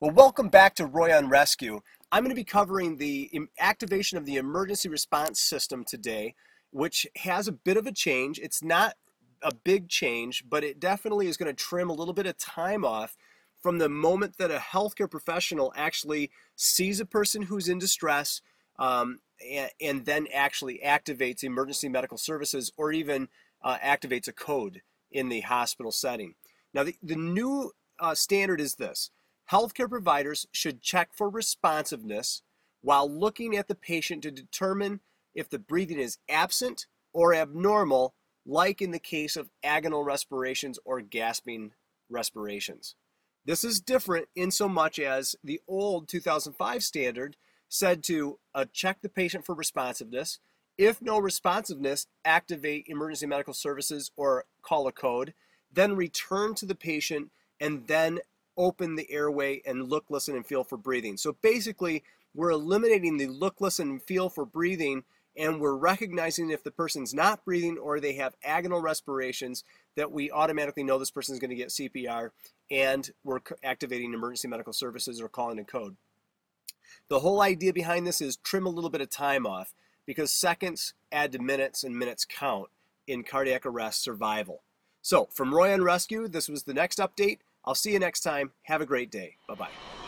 Well, welcome back to Roy on Rescue. I'm going to be covering the activation of the emergency response system today, which has a bit of a change. It's not a big change, but it definitely is going to trim a little bit of time off from the moment that a healthcare professional actually sees a person who's in distress um, and, and, then actually activates emergency medical services or even uh, activates a code in the hospital setting. Now, the, the new uh, standard is this healthcare providers should check for responsiveness while looking at the patient to determine if the breathing is absent or abnormal, like in the case of agonal respirations or gasping respirations. This is different in so much as the old 2005 standard said to uh, check the patient for responsiveness. If no responsiveness, activate emergency medical services or call a code, then return to the patient and then open the airway and look, listen, and feel for breathing. So basically, we're eliminating the look, listen, and feel for breathing, and we're recognizing if the person's not breathing or they have agonal respirations that we automatically know this person is going to get CPR, and we're activating emergency medical services or calling a code. The whole idea behind this is trim a little bit of time off because seconds add to minutes and minutes count in cardiac arrest survival. So, from Roy on Rescue, this was the next update. I'll see you next time. Have a great day. Bye bye.